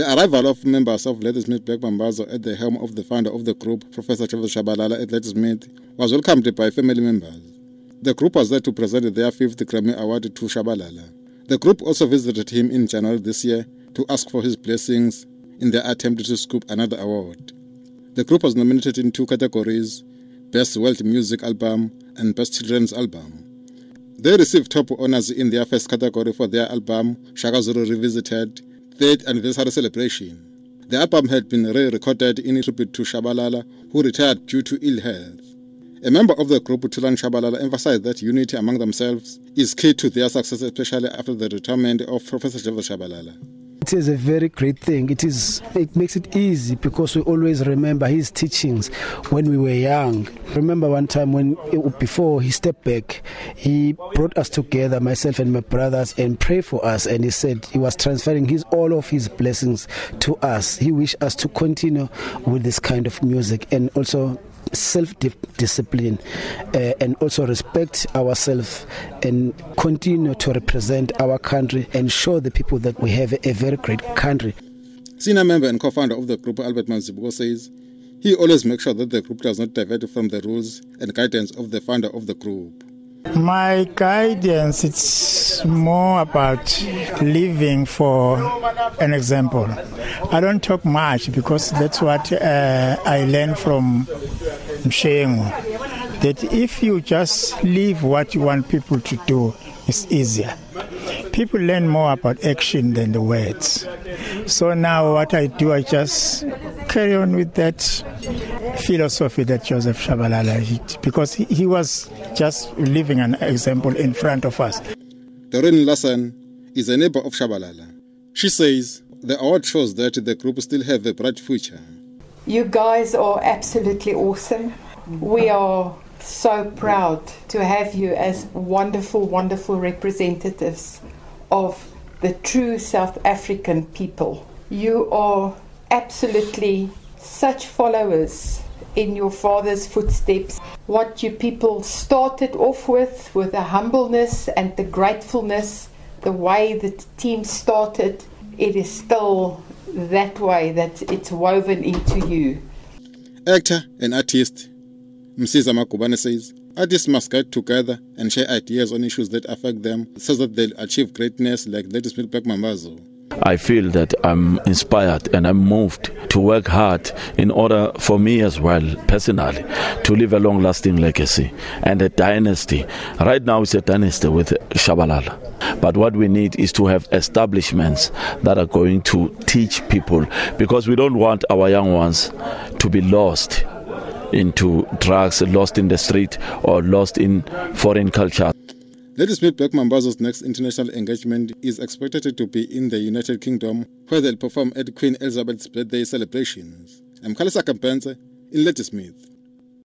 The arrival of members of Ladysmith Black Mambazo at the helm of the founder of the group, Professor Joseph Shabalala at Ladysmith, was welcomed by family members. The group was there to present their fifth Grammy Award to Shabalala. The group also visited him in January this year to ask for his blessings in their attempt to scoop another award. The group was nominated in two categories Best World Music Album and Best Children's Album. They received top honors in their first category for their album Shaka Zulu Revisited, third anniversary celebration. The album had been re-recorded in tribute to Shabalala, who retired due to ill health. A member of the group, Thulani Shabalala, emphasized that unity among themselves is key to their success, especially after the retirement of Professor Joseph Shabalala. It is a very great thing. It is. It makes it easy because we always remember his teachings when we were young. Remember one time when before he stepped back, he brought us together, myself and my brothers, and prayed for us. And he said he was transferring his all of his blessings to us. He wished us to continue with this kind of music and also self discipline uh, and also respect ourselves and continue to represent our country and show the people that we have a very great country. Senior member and co founder of the group, Albert Mazibuko, says he always makes sure that the group does not divert from the rules and guidance of the founder of the group. My guidance it's more about living for an example. I don't talk much because that's what uh, I learned from Mshengu. That if you just live what you want people to do, it's easier. People learn more about action than the words. So now what I do, I just carry on with that philosophy that Joseph Shabalala hit because he, he was just living an example in front of us. Doreen Lassan is a neighbor of Shabalala. She says the award shows that the group still have a bright future. You guys are absolutely awesome. We are so proud to have you as wonderful, wonderful representatives of the true South African people. You are absolutely such followers in your father's footsteps. What you people started off with, with the humbleness and the gratefulness, the way the team started, it is still that way that it's woven into you. Actor and artist Msiza Makubane says, Artists must get together and share ideas on issues that affect them so that they'll achieve greatness like Ladysmith Black Mambazo. I feel that I'm inspired and I'm moved to work hard in order for me as well, personally, to leave a long lasting legacy and a dynasty. Right now, it's a dynasty with Shabalala. But what we need is to have establishments that are going to teach people because we don't want our young ones to be lost into drugs, lost in the street, or lost in foreign culture. Ladysmith Black Mambazo's next international engagement is expected to be in the United Kingdom, where they'll perform at Queen Elizabeth's birthday celebrations. I'm Khalesakhe Mbhense in Ladysmith.